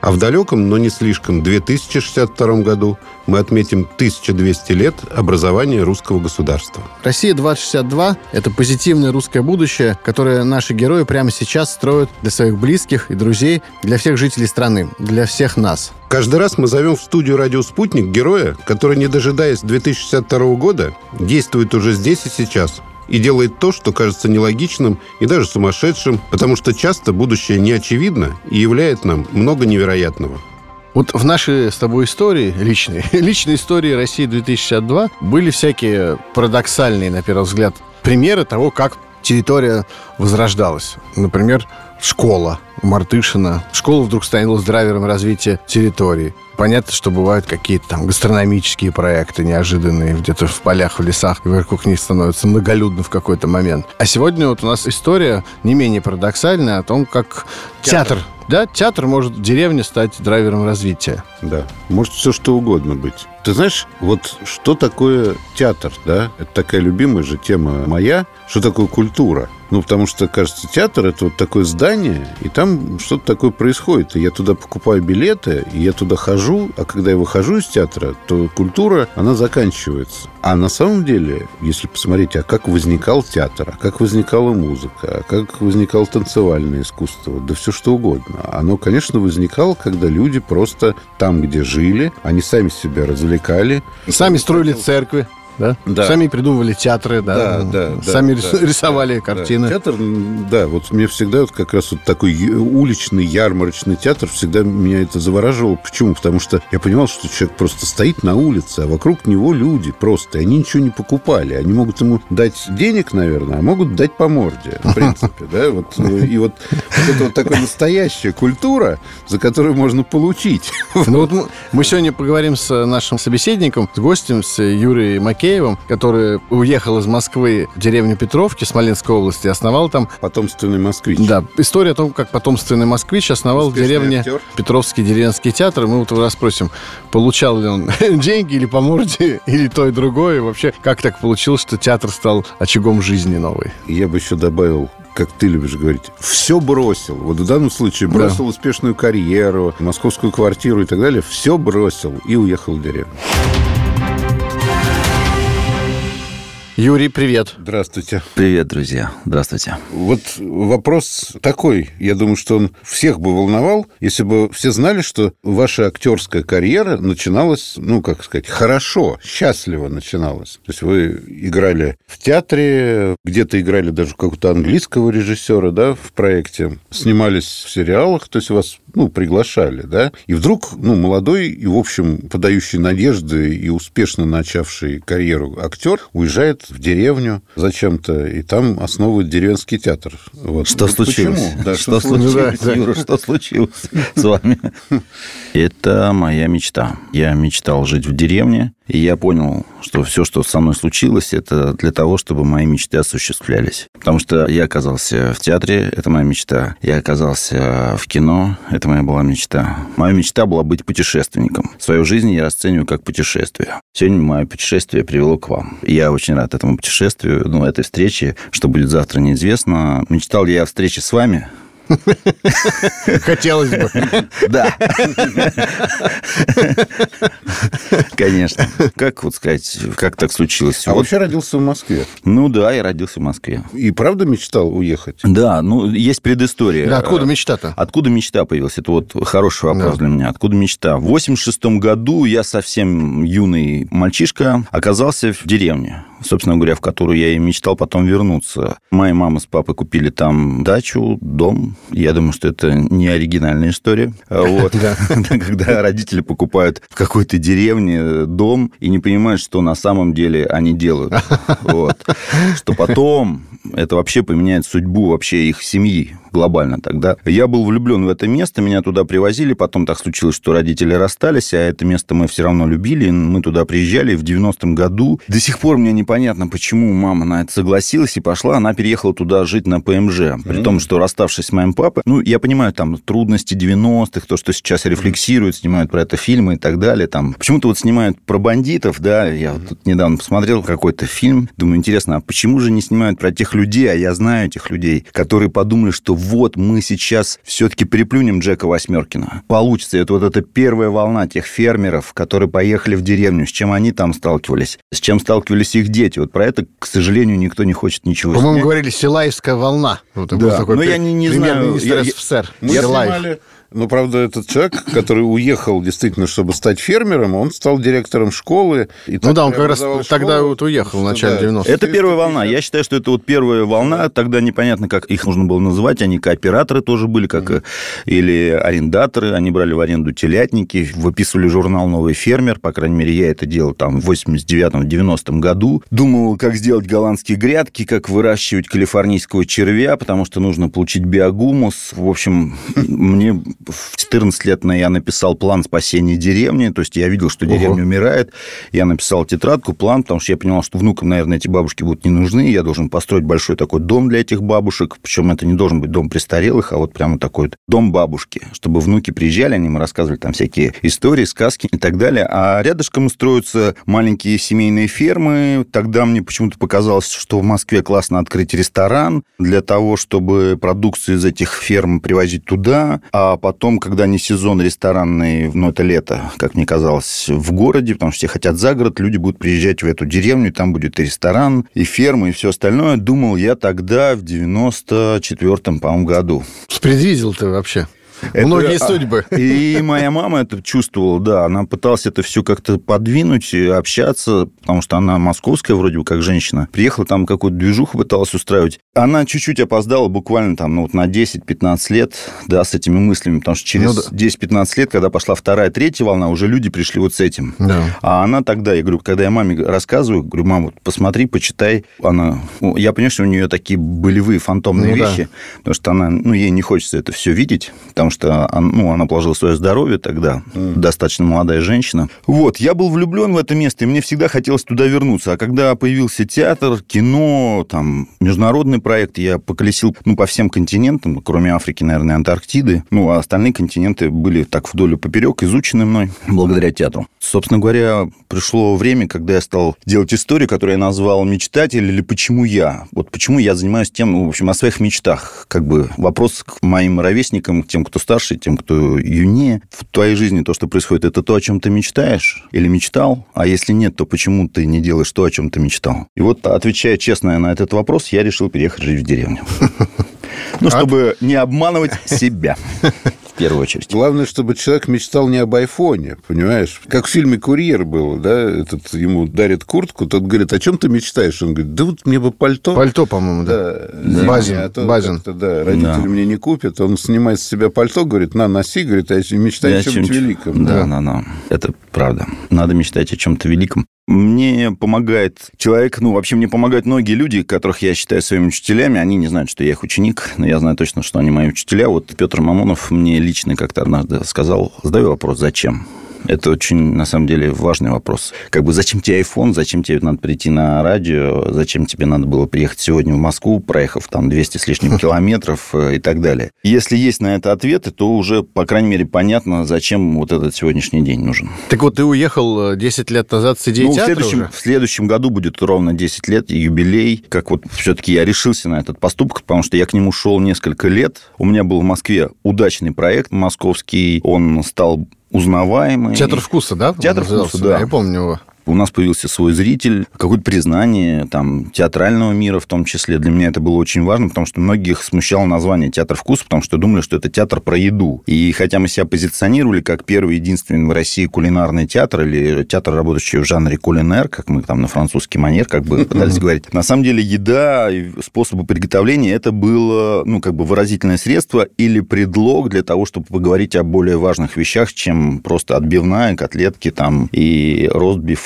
а в далеком, но не слишком, 2062 году мы отметим 1200 лет образования русского государства. Россия-2062 – это позитивное русское будущее, которое наши герои прямо сейчас строят для своих близких и друзей, для всех жителей страны, для всех нас. Каждый раз мы зовем в студию «Радио Спутник» героя, который, не дожидаясь 2062 года, действует уже здесь и сейчас – и делает то, что кажется нелогичным и даже сумасшедшим, потому что часто будущее не очевидно и являет нам много невероятного. Вот в нашей с тобой истории, личной, личной истории России 2062 были всякие парадоксальные, на первый взгляд, примеры того, как территория возрождалась. Например, школа Мартышина. Школа вдруг становилась драйвером развития территории. Понятно, что бывают какие-то там гастрономические проекты неожиданные где-то в полях, в лесах, и вокруг них становится многолюдно в какой-то момент. А сегодня вот у нас история не менее парадоксальная о том, как театр, театр да, театр может в деревне стать драйвером развития. Да, может все что угодно быть. Ты знаешь, вот что такое театр, да? Это такая любимая же тема моя. Что такое культура? Ну, потому что, кажется, театр – это вот такое здание, и там что-то такое происходит. И я туда покупаю билеты, и я туда хожу, а когда я выхожу из театра, то культура, она заканчивается. А на самом деле, если посмотреть, а как возникал театр, а как возникала музыка, а как возникало танцевальное искусство, да все что угодно. Оно, конечно, возникало, когда люди просто там, где жили, они сами себя развлекали. Сами строили церкви да? да. Сами придумывали театры, да, да, да сами да, рисовали да, картины. Да. Театр, да, вот мне всегда вот как раз вот такой уличный ярмарочный театр всегда меня это завораживало. Почему? Потому что я понимал, что человек просто стоит на улице, а вокруг него люди просто, и они ничего не покупали. Они могут ему дать денег, наверное, а могут дать по морде, в принципе, да, вот. И вот, вот это вот такая настоящая культура, за которую можно получить. Ну вот мы сегодня поговорим с нашим собеседником, с гостем, с Юрией Макеем, Макеевым, который уехал из Москвы в деревню Петровки Смоленской области, основал там... Потомственный москвич. Да, история о том, как потомственный москвич основал Успешный в деревне актер. Петровский деревенский театр. Мы вот вас спросим, получал ли он деньги или по морде, или то и другое. Вообще, как так получилось, что театр стал очагом жизни новой? Я бы еще добавил как ты любишь говорить, все бросил. Вот в данном случае бросил да. успешную карьеру, московскую квартиру и так далее. Все бросил и уехал в деревню. Юрий, привет. Здравствуйте. Привет, друзья. Здравствуйте. Вот вопрос такой. Я думаю, что он всех бы волновал, если бы все знали, что ваша актерская карьера начиналась, ну, как сказать, хорошо, счастливо начиналась. То есть вы играли в театре, где-то играли даже какого-то английского режиссера, да, в проекте, снимались в сериалах, то есть вас ну, приглашали, да, и вдруг, ну, молодой и, в общем, подающий надежды и успешно начавший карьеру актер уезжает в деревню зачем-то, и там основывает деревенский театр. Вот. Что вот случилось? Почему? Да, что, что случилось, да, Юра, что случилось с вами? Это моя мечта. Я мечтал жить в деревне, и я понял, что все, что со мной случилось, это для того, чтобы мои мечты осуществлялись. Потому что я оказался в театре, это моя мечта. Я оказался в кино, это моя была мечта. Моя мечта была быть путешественником. Свою жизнь я расцениваю как путешествие. Сегодня мое путешествие привело к вам. И я очень рад этому путешествию, ну, этой встрече. Что будет завтра, неизвестно. Мечтал я о встрече с вами? Хотелось бы. Да. Конечно. Как вот сказать, как так случилось? А вообще родился в Москве? Ну да, я родился в Москве. И правда мечтал уехать? Да, ну есть предыстория. Да, откуда мечта-то? Откуда мечта появилась? Это вот хороший вопрос для меня. Откуда мечта? В 86 году я совсем юный мальчишка оказался в деревне собственно говоря, в которую я и мечтал потом вернуться. Моя мама с папой купили там дачу, дом. Я думаю, что это не оригинальная история. Вот. Когда родители покупают в какой-то деревне дом и не понимают, что на самом деле они делают. Вот. Что потом это вообще поменяет судьбу вообще их семьи глобально тогда. Я был влюблен в это место, меня туда привозили, потом так случилось, что родители расстались, а это место мы все равно любили, мы туда приезжали в 90-м году. До сих пор мне непонятно, почему мама на это согласилась и пошла, она переехала туда жить на ПМЖ, при том, что расставшись с моим папой, ну, я понимаю, там, трудности 90-х, то, что сейчас рефлексируют, снимают про это фильмы и так далее, там, почему-то вот снимают про бандитов, да, я вот тут недавно посмотрел какой-то фильм, думаю, интересно, а почему же не снимают про тех людей, а я знаю этих людей, которые подумали, что вот мы сейчас все-таки приплюнем Джека Восьмеркина. Получится. Это вот эта первая волна тех фермеров, которые поехали в деревню, с чем они там сталкивались, с чем сталкивались их дети. Вот про это, к сожалению, никто не хочет ничего По-моему, говорили «Силаевская волна». Вот да, такой но я не, не знаю. Я, СССР. Мы снимали но, правда, этот человек, который уехал действительно, чтобы стать фермером, он стал директором школы. И ну да, он как раз школу, тогда вот уехал в начале да. 90-х. Это первая волна. Я считаю, что это вот первая волна. Тогда непонятно, как их нужно было называть. Они кооператоры тоже были, как mm-hmm. или арендаторы. Они брали в аренду телятники, выписывали журнал «Новый фермер». По крайней мере, я это делал там в 89-90 году. Думал, как сделать голландские грядки, как выращивать калифорнийского червя, потому что нужно получить биогумус. В общем, мне в 14 лет я написал план спасения деревни, то есть я видел, что деревня Ого. умирает, я написал тетрадку, план, потому что я понимал, что внукам, наверное, эти бабушки будут не нужны, я должен построить большой такой дом для этих бабушек, причем это не должен быть дом престарелых, а вот прямо такой вот дом бабушки, чтобы внуки приезжали, они им рассказывали там всякие истории, сказки и так далее, а рядышком строятся маленькие семейные фермы, тогда мне почему-то показалось, что в Москве классно открыть ресторан для того, чтобы продукцию из этих ферм привозить туда, а потом Потом, когда не сезон ресторанный, ну, это лето, как мне казалось, в городе, потому что все хотят за город, люди будут приезжать в эту деревню, там будет и ресторан, и ферма, и все остальное. Думал я тогда, в 94-м, по-моему, году. Предвидел ты вообще? Это, Многие а, судьбы. И моя мама это чувствовала, да. Она пыталась это все как-то подвинуть, общаться, потому что она московская вроде бы как женщина. Приехала там какую-то движуху пыталась устраивать. Она чуть-чуть опоздала буквально там ну, вот на 10-15 лет, да, с этими мыслями, потому что через ну, да. 10-15 лет, когда пошла вторая, третья волна, уже люди пришли вот с этим. Да. А она тогда, я говорю, когда я маме рассказываю, говорю, мама, вот посмотри, почитай. Она, ну, я понимаю, что у нее такие болевые фантомные ну, вещи, да. потому что она, ну, ей не хочется это все видеть, потому потому что ну, она положила свое здоровье тогда, mm. достаточно молодая женщина. Вот, я был влюблен в это место, и мне всегда хотелось туда вернуться. А когда появился театр, кино, там, международный проект, я поколесил ну, по всем континентам, кроме Африки, наверное, Антарктиды. Ну, а остальные континенты были так вдоль и поперек изучены мной благодаря театру. Собственно говоря, пришло время, когда я стал делать историю, которую я назвал «Мечтатель» или «Почему я?». Вот почему я занимаюсь тем, ну, в общем, о своих мечтах. Как бы вопрос к моим ровесникам, к тем, кто старше, тем, кто юнее. В твоей жизни то, что происходит, это то, о чем ты мечтаешь или мечтал, а если нет, то почему ты не делаешь то, о чем ты мечтал? И вот, отвечая честно на этот вопрос, я решил переехать жить в деревню. Ну, чтобы не обманывать себя первую очередь. Главное, чтобы человек мечтал не об айфоне, понимаешь? Как в фильме «Курьер» было, да? Этот, ему дарит куртку, тот говорит, о чем ты мечтаешь? Он говорит, да вот мне бы пальто. Пальто, по-моему, да. да. Базин. А то Базин. Да, родители да. мне не купят. Он снимает с себя пальто, говорит, на, носи, говорит, а я мечтаю о чем-то великом. Да, да, да. Это правда. Надо мечтать о чем-то великом. Мне помогает человек, ну, вообще мне помогают многие люди, которых я считаю своими учителями. Они не знают, что я их ученик, но я знаю точно, что они мои учителя. Вот Петр Мамонов мне лично как-то однажды сказал, задаю вопрос, зачем? Это очень, на самом деле, важный вопрос. Как бы зачем тебе iPhone, зачем тебе надо прийти на радио, зачем тебе надо было приехать сегодня в Москву, проехав там 200 с лишним километров э, и так далее. Если есть на это ответы, то уже, по крайней мере, понятно, зачем вот этот сегодняшний день нужен. Так вот, ты уехал 10 э, лет назад с идеей ну, театра в следующем, уже? в следующем году будет ровно 10 лет, юбилей. Как вот все-таки я решился на этот поступок, потому что я к нему шел несколько лет. У меня был в Москве удачный проект московский. Он стал узнаваемый. Театр вкуса, да? Театр вкуса, да. Я помню его. У нас появился свой зритель, какое-то признание там, театрального мира в том числе. Для меня это было очень важно, потому что многих смущало название «Театр вкус», потому что думали, что это театр про еду. И хотя мы себя позиционировали как первый единственный в России кулинарный театр или театр, работающий в жанре кулинер, как мы там на французский манер как бы пытались говорить, на самом деле еда и способы приготовления это было, ну, как бы выразительное средство или предлог для того, чтобы поговорить о более важных вещах, чем просто отбивная, котлетки там и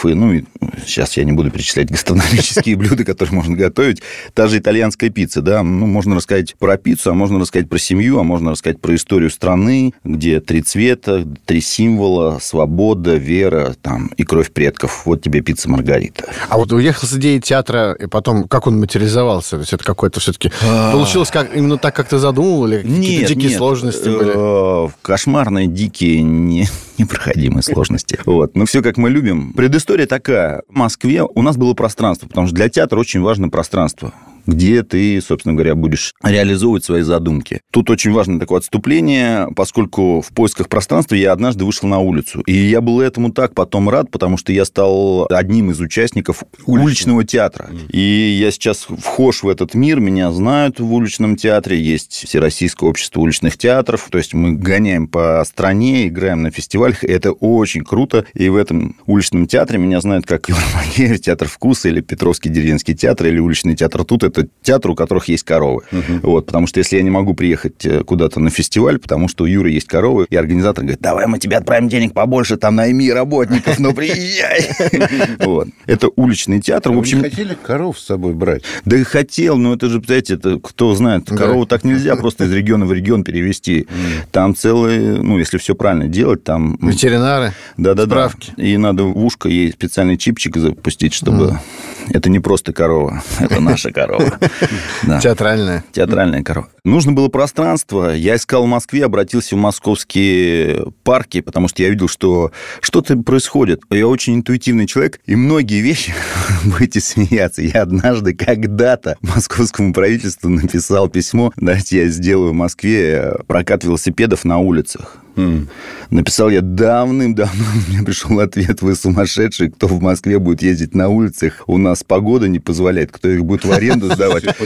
ростбифы. Ну, и сейчас я не буду перечислять гастрономические блюда, которые можно готовить. Та же итальянская пицца, да, ну, можно рассказать про пиццу, а можно рассказать про семью, а можно рассказать про историю страны, где три цвета, три символа, свобода, вера там, и кровь предков. Вот тебе пицца Маргарита. А вот уехал с идеей театра, и потом, как он материализовался? То есть это какой-то все-таки... А. Получилось как, именно так, как ты задумывал, или какие-то дикие сложности были? Э, кошмарные, дикие, не, непроходимые сложности. Вот. Но все как мы любим. Предыстория такая. В Москве у нас было пространство, потому что для театра очень важно пространство где ты, собственно говоря, будешь реализовывать свои задумки. Тут очень важно такое отступление, поскольку в поисках пространства я однажды вышел на улицу. И я был этому так потом рад, потому что я стал одним из участников Уличного, уличного театра. Mm. И я сейчас вхож в этот мир, меня знают в уличном театре, есть Всероссийское общество уличных театров, то есть мы гоняем по стране, играем на фестивалях, и это очень круто. И в этом уличном театре меня знают как Юрмагер, театр вкуса, или Петровский деревенский театр, или уличный театр тут это театры, у которых есть коровы. Угу. Вот, потому что если я не могу приехать э, куда-то на фестиваль, потому что у Юры есть коровы, и организатор говорит, давай мы тебе отправим денег побольше, там найми работников, ну приезжай. Вот. Это уличный театр. В общем, хотели коров с собой брать? Да и хотел, но это же, знаете, это кто знает, корову так нельзя просто из региона в регион перевести. Там целые, ну, если все правильно делать, там... Ветеринары, Да-да-да. И надо в ушко ей специальный чипчик запустить, чтобы... Это не просто корова, это наша корова. Театральная. Театральная корова. Нужно было пространство. Я искал в Москве, обратился в московские парки, потому что я видел, что что-то происходит. Я очень интуитивный человек, и многие вещи, будете смеяться, я однажды когда-то московскому правительству написал письмо, давайте я сделаю в Москве прокат велосипедов на улицах. Mm. Написал я давным-давно, мне пришел ответ, вы сумасшедшие, кто в Москве будет ездить на улицах, у нас погода не позволяет, кто их будет в аренду сдавать.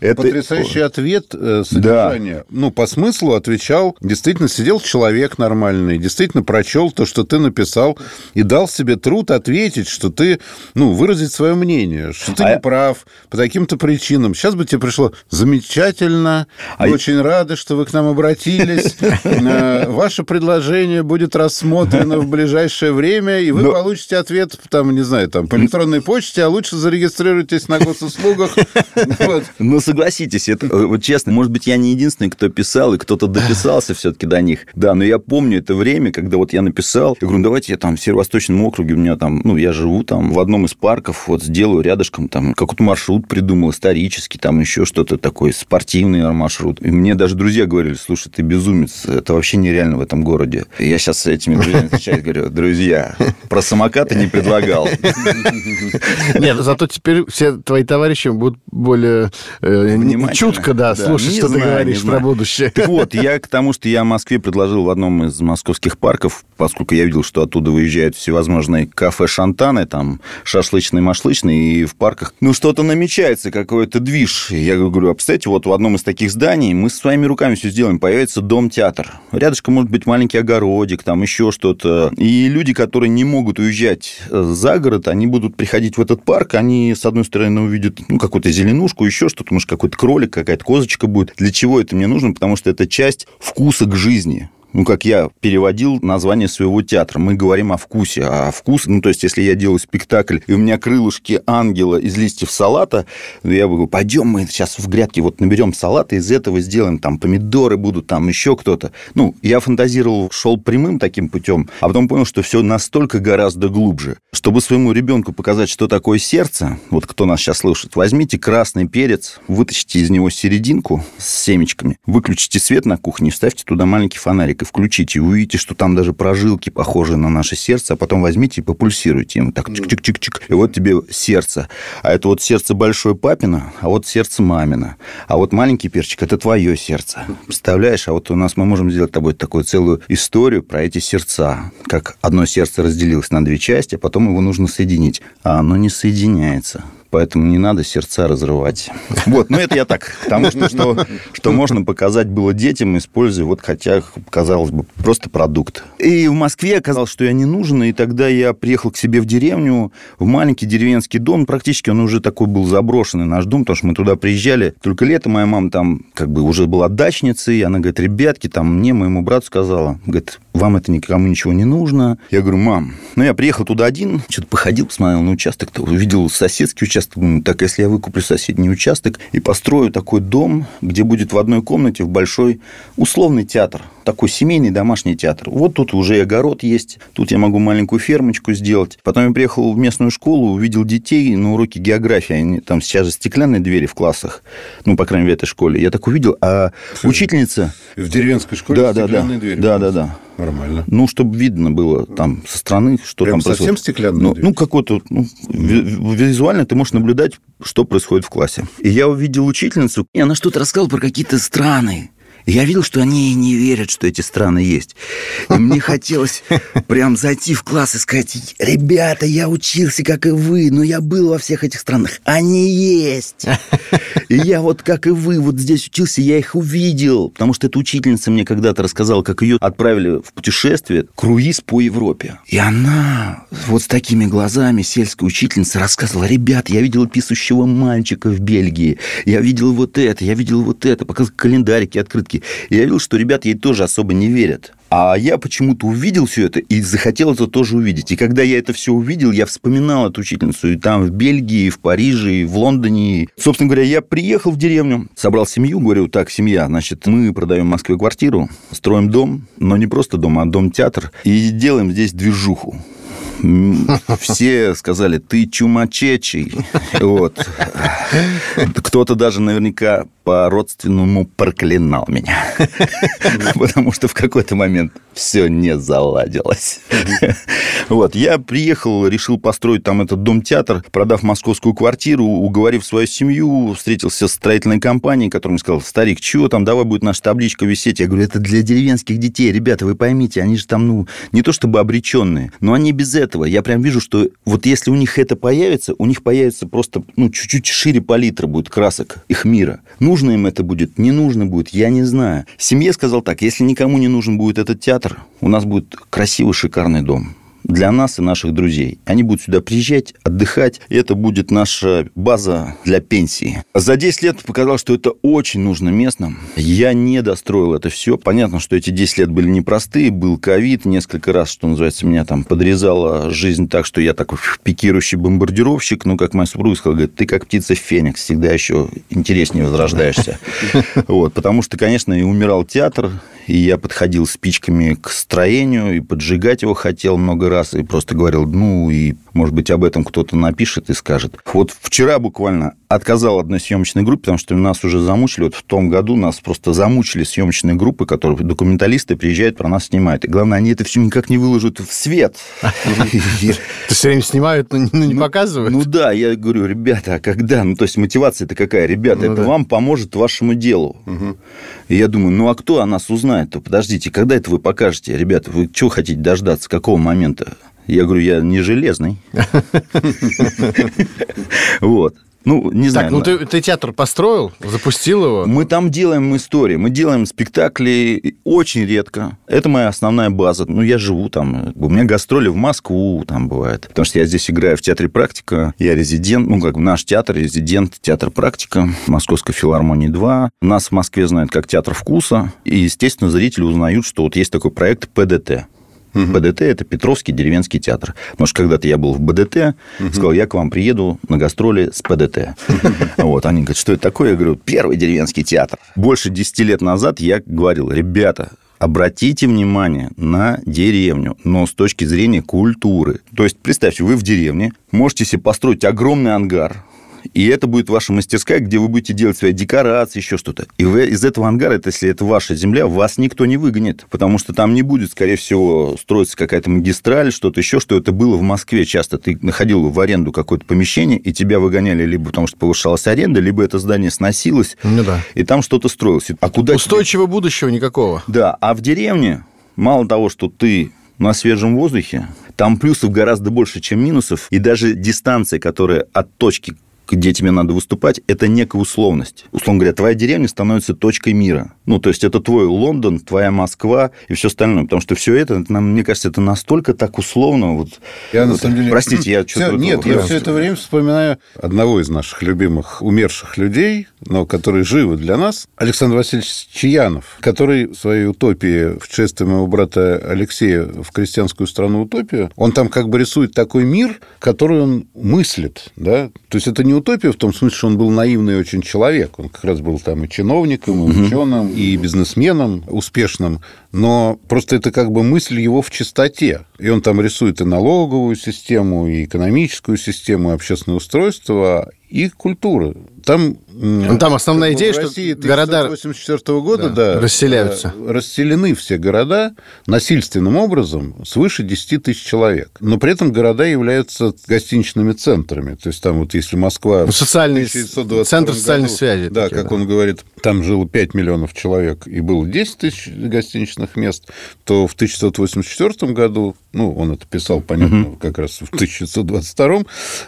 Потрясающий ответ, э, содержание. Ну, по смыслу отвечал, действительно сидел человек нормальный, действительно прочел то, что ты написал, и дал себе труд ответить, что ты, ну, выразить свое мнение, что ты а не прав по таким-то причинам. Сейчас бы тебе пришло замечательно, а очень рады, что вы к нам обратились, ваше предложение будет рассмотрено в ближайшее время, и вы Но... получите ответ, там, не знаю, там, по электронной почте, а лучше зарегистрируйтесь на госуслугах. Ну, согласитесь, это, э, вот честно, может быть, я не единственный, кто писал, и кто-то дописался все-таки до них. Да, но я помню это время, когда вот я написал, я говорю, «Ну, давайте я там в Северо-Восточном округе, у меня там, ну, я живу там в одном из парков, вот сделаю рядышком там какой-то маршрут придумал исторический, там еще что-то такое, спортивный маршрут. И мне даже друзья говорили, слушай, ты безумец, это вообще нереально в этом городе. Я сейчас с этими друзьями встречаюсь, говорю, друзья, про самокаты не предлагал. Нет, зато теперь все твои товарищи будут более э, чутко, да, слушать, что ты говоришь про будущее. Так вот, я к тому, что я в Москве предложил в одном из московских парков, поскольку я видел, что оттуда выезжают всевозможные кафе-шантаны, там шашлычные, машлычные, и в парках, ну, что-то намечается, какой-то движ. Я говорю, а представьте, вот в одном из таких зданий мы своими руками все сделаем, появится дом-театр. Рядышком может быть маленький огородик, там еще что-то. И люди, которые не могут уезжать за город, они будут приходить в этот парк, они, с одной стороны, увидят ну, какую-то зеленушку, еще что-то, может, какой-то кролик, какая-то козочка будет. Для чего это мне нужно? Потому что это часть вкуса к жизни ну, как я переводил название своего театра. Мы говорим о вкусе. А вкус, ну, то есть, если я делаю спектакль, и у меня крылышки ангела из листьев салата, я говорю, пойдем мы сейчас в грядке вот наберем салата, из этого сделаем, там, помидоры будут, там, еще кто-то. Ну, я фантазировал, шел прямым таким путем, а потом понял, что все настолько гораздо глубже. Чтобы своему ребенку показать, что такое сердце, вот кто нас сейчас слушает, возьмите красный перец, вытащите из него серединку с семечками, выключите свет на кухне, вставьте туда маленький фонарик и включите, и увидите, что там даже прожилки похожи на наше сердце, а потом возьмите и попульсируйте им так чик-чик-чик-чик, и вот тебе сердце. А это вот сердце большое папина, а вот сердце мамина. А вот маленький перчик – это твое сердце. Представляешь? А вот у нас мы можем сделать тобой такую целую историю про эти сердца. Как одно сердце разделилось на две части, а потом его нужно соединить. А оно не соединяется поэтому не надо сердца разрывать. Вот, ну это я так, потому что, что, что можно показать было детям, используя вот, хотя, казалось бы, просто продукт. И в Москве оказалось, что я не нужен, и тогда я приехал к себе в деревню, в маленький деревенский дом, практически он уже такой был заброшенный, наш дом, потому что мы туда приезжали только лето, моя мама там как бы уже была дачницей, и она говорит, ребятки, там мне, моему брату сказала, говорит, вам это никому ничего не нужно. Я говорю, мам, ну я приехал туда один, что-то походил, посмотрел на участок, увидел соседский участок, думаю, так если я выкуплю соседний участок и построю такой дом, где будет в одной комнате в большой условный театр, такой семейный домашний театр. Вот тут уже и огород есть, тут я могу маленькую фермочку сделать. Потом я приехал в местную школу, увидел детей на уроке географии, они, там сейчас же стеклянные двери в классах, ну, по крайней мере, в этой школе. Я так увидел, а учительница... В деревенской школе да, стеклянные да, двери? Да, да, да. Нормально. Ну, чтобы видно было там со стороны, что Прям там совсем стеклянные ну, ну, какой-то... Ну, визуально ты можешь наблюдать, что происходит в классе. И я увидел учительницу, и она что-то рассказывала про какие-то страны. Я видел, что они не верят, что эти страны есть. И мне хотелось прям зайти в класс и сказать, ребята, я учился, как и вы, но я был во всех этих странах. Они есть. И я вот, как и вы, вот здесь учился, я их увидел. Потому что эта учительница мне когда-то рассказала, как ее отправили в путешествие, круиз по Европе. И она вот с такими глазами, сельская учительница, рассказывала, ребят, я видел писающего мальчика в Бельгии, я видел вот это, я видел вот это, показывал календарики, открытки. И я видел, что ребята ей тоже особо не верят. А я почему-то увидел все это и захотел это тоже увидеть. И когда я это все увидел, я вспоминал эту учительницу. И там в Бельгии, и в Париже, и в Лондоне. И, собственно говоря, я приехал в деревню, собрал семью, говорю, так, семья, значит, мы продаем в Москве квартиру, строим дом, но не просто дом, а дом-театр, и делаем здесь движуху все сказали, ты чумачечий. Вот. Кто-то даже наверняка по-родственному проклинал меня. Потому что в какой-то момент все не заладилось. Вот. Я приехал, решил построить там этот дом-театр, продав московскую квартиру, уговорив свою семью, встретился с строительной компанией, которая мне сказала, старик, чего там, давай будет наша табличка висеть. Я говорю, это для деревенских детей. Ребята, вы поймите, они же там, ну, не то чтобы обреченные, но они без этого. Я прям вижу, что вот если у них это появится, у них появится просто, ну, чуть-чуть шире палитра будет красок их мира. Нужно им это будет, не нужно будет, я не знаю. Семье сказал так, если никому не нужен будет этот театр, у нас будет красивый, шикарный дом для нас и наших друзей. Они будут сюда приезжать, отдыхать, и это будет наша база для пенсии. За 10 лет показалось, что это очень нужно местным. Я не достроил это все. Понятно, что эти 10 лет были непростые. Был ковид, несколько раз, что называется, меня там подрезала жизнь так, что я такой пикирующий бомбардировщик. Ну, как моя супруга сказала, говорит, ты как птица Феникс, всегда еще интереснее возрождаешься. Вот, потому что, конечно, и умирал театр, и я подходил спичками к строению, и поджигать его хотел много раз, и просто говорил, ну, и, может быть, об этом кто-то напишет и скажет. Вот вчера буквально отказал одной съемочной группе, потому что нас уже замучили. Вот в том году нас просто замучили съемочные группы, которые документалисты приезжают, про нас снимают. И главное, они это все никак не выложат в свет. То все время снимают, но не ну, показывают? Ну да, я говорю, ребята, а когда? Ну, то есть мотивация-то какая? Ребята, ну это вам поможет вашему делу. И я думаю, ну а кто о нас узнает-то? Подождите, когда это вы покажете? Ребята, вы чего хотите дождаться? Какого момента? Я говорю, я не железный. Вот. Ну, не знаю. Так, ну ты, ты театр построил, запустил его? Мы там делаем истории, мы делаем спектакли очень редко. Это моя основная база. Ну, я живу там. У меня гастроли в Москву там бывает. Потому что я здесь играю в театре «Практика». Я резидент, ну, как наш театр, резидент театр «Практика», Московской филармонии 2. Нас в Москве знают как театр вкуса. И, естественно, зрители узнают, что вот есть такой проект ПДТ Угу. БДТ – это Петровский деревенский театр. Потому что когда-то я был в БДТ, угу. сказал, я к вам приеду на гастроли с ПДТ. Вот, они говорят, что это такое? Я говорю, первый деревенский театр. Больше 10 лет назад я говорил, ребята, обратите внимание на деревню, но с точки зрения культуры. То есть, представьте, вы в деревне, можете себе построить огромный ангар, И это будет ваша мастерская, где вы будете делать свои декорации, еще что-то. И вы из этого ангара, это, если это ваша земля, вас никто не выгонит, потому что там не будет, скорее всего, строиться какая-то магистраль, что-то еще, что это было в Москве часто. Ты находил в аренду какое-то помещение, и тебя выгоняли либо потому, что повышалась аренда, либо это здание сносилось, ну, да. и там что-то строилось. А куда Устойчивого тебе... будущего никакого. Да, а в деревне мало того, что ты на свежем воздухе, там плюсов гораздо больше, чем минусов, и даже дистанция, которая от точки где тебе надо выступать, это некая условность. Условно говоря, твоя деревня становится точкой мира. Ну, то есть это твой Лондон, твоя Москва и все остальное. Потому что все это, мне кажется, это настолько так условно. Вот, я, на самом деле... Простите, я что-то... Нет, я все это время вспоминаю одного из наших любимых умерших людей, но который живы для нас, Александр Васильевич Чаянов, который в своей утопии в честве моего брата Алексея в крестьянскую страну утопию, он там как бы рисует такой мир, который он мыслит, да, то есть это не утопия в том смысле, что он был наивный очень человек. Он как раз был там и чиновником, и ученым, и бизнесменом успешным. Но просто это как бы мысль его в чистоте. И он там рисует и налоговую систему, и экономическую систему, и общественное устройство, и культуры. Там, ну, там основная идея, что города 1984 года да, да, расселяются. Расселены все города насильственным образом свыше 10 тысяч человек. Но при этом города являются гостиничными центрами. То есть там вот если Москва... Ну, социальный центр социальной связи. Да, такие, как да. он говорит, там жило 5 миллионов человек и было 10 тысяч гостиничных мест, то в 1984 году, ну, он это писал, понятно, угу. как раз в 1922,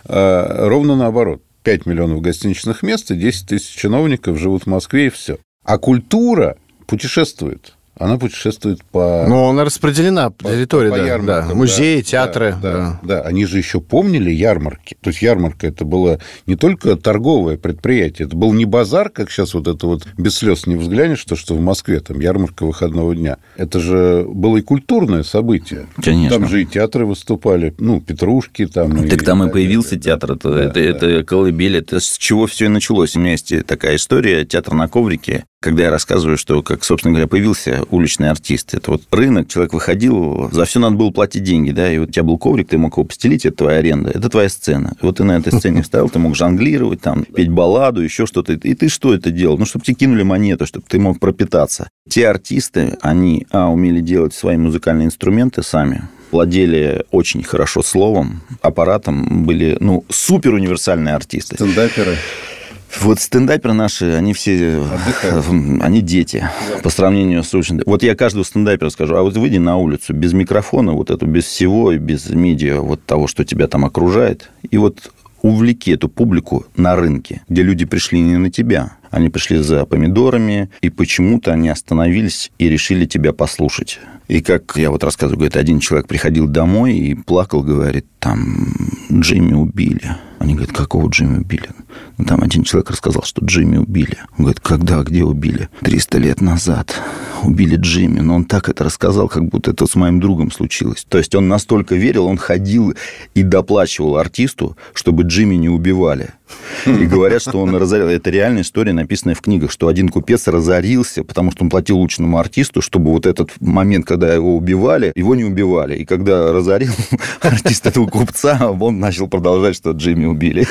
а, ровно наоборот 5 миллионов гостиничных мест и 10 тысяч чиновников живут в Москве, и все. А культура путешествует она путешествует по... Ну, она распределена по территории, по, по да, ярмаркам, да. Музеи, да, театры. Да, да, да, они же еще помнили ярмарки. То есть ярмарка это было не только торговое предприятие, это был не базар, как сейчас вот это вот без слез не взглянешь, то, что в Москве там ярмарка выходного дня. Это же было и культурное событие. Конечно. Там же и театры выступали, ну, Петрушки там. Так и, там и появился и, театр, это, да, это, да. это колыбель, это с чего все и началось. У меня есть такая история, театр на коврике, когда я рассказываю, что, как, собственно говоря, появился уличный артист. Это вот рынок, человек выходил, за все надо было платить деньги, да, и вот у тебя был коврик, ты мог его постелить, это твоя аренда, это твоя сцена. И вот ты на этой сцене вставил, ты мог жонглировать, там, петь балладу, еще что-то. И ты что это делал? Ну, чтобы тебе кинули монету, чтобы ты мог пропитаться. Те артисты, они, а, умели делать свои музыкальные инструменты сами, владели очень хорошо словом, аппаратом, были, ну, супер универсальные артисты. Стендаперы. Вот стендаперы наши, они все... Отдыхают. Они дети да. по сравнению с очень... Вот я каждого стендапера скажу, а вот выйди на улицу без микрофона, вот эту, без всего, без медиа, вот того, что тебя там окружает, и вот увлеки эту публику на рынке, где люди пришли не на тебя, они пришли за помидорами, и почему-то они остановились и решили тебя послушать. И как я вот рассказываю, говорит, один человек приходил домой и плакал, говорит, там Джимми убили. Они говорят, какого Джимми убили? Ну, там один человек рассказал, что Джимми убили. Он говорит, когда, где убили? 300 лет назад убили Джимми. Но он так это рассказал, как будто это с моим другом случилось. То есть он настолько верил, он ходил и доплачивал артисту, чтобы Джимми не убивали. И говорят, что он разорил. Это реальная история, написанная в книгах, что один купец разорился, потому что он платил лучшему артисту, чтобы вот этот момент, когда его убивали, его не убивали. И когда разорил артист этого купца, он начал продолжать, что Джимми убили.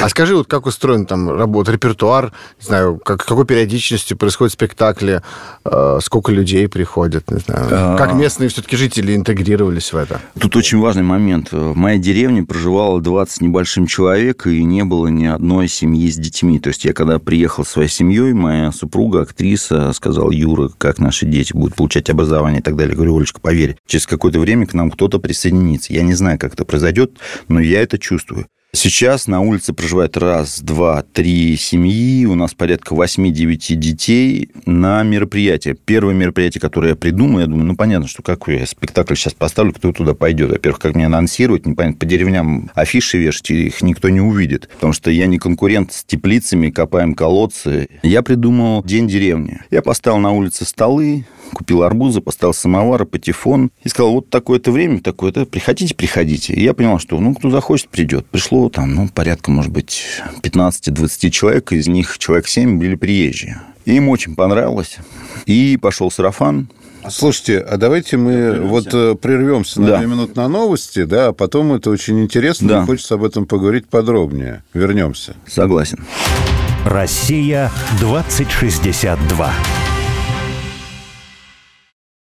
А скажи, вот как устроен там работа, репертуар, не знаю, как, какой периодичностью происходят спектакли, э, сколько людей приходят, не знаю, а. как местные все-таки жители интегрировались в это? Тут очень важный момент. В моей деревне проживало 20 небольшим человек, и не было ни одной семьи с детьми. То есть я когда приехал своей семьей, моя супруга, актриса, сказала, Юра, как наши дети будут получать образование и так далее. Говорю, Олечка, поверь, через какое-то время к нам кто-то присоединится. Я не знаю, как это произойдет, но я это чувствую. Сейчас на улице проживает раз, два, три семьи. У нас порядка 8-9 детей на мероприятие. Первое мероприятие, которое я придумал, я думаю, ну, понятно, что какой я спектакль сейчас поставлю, кто туда пойдет. Во-первых, как мне анонсировать, непонятно, по деревням афиши вешать, их никто не увидит. Потому что я не конкурент с теплицами, копаем колодцы. Я придумал День деревни. Я поставил на улице столы, купил арбузы, поставил самовар, патефон и сказал, вот такое-то время, такое-то, приходите, приходите. И я понял, что, ну, кто захочет, придет. Пришло там, ну, порядка, может быть, 15-20 человек, из них человек 7 были приезжие. Им очень понравилось. И пошел сарафан, Слушайте, а давайте мы прервемся. вот э, прервемся на да. две минуты на новости, да, а потом это очень интересно, да. и хочется об этом поговорить подробнее. Вернемся. Согласен. Россия 2062.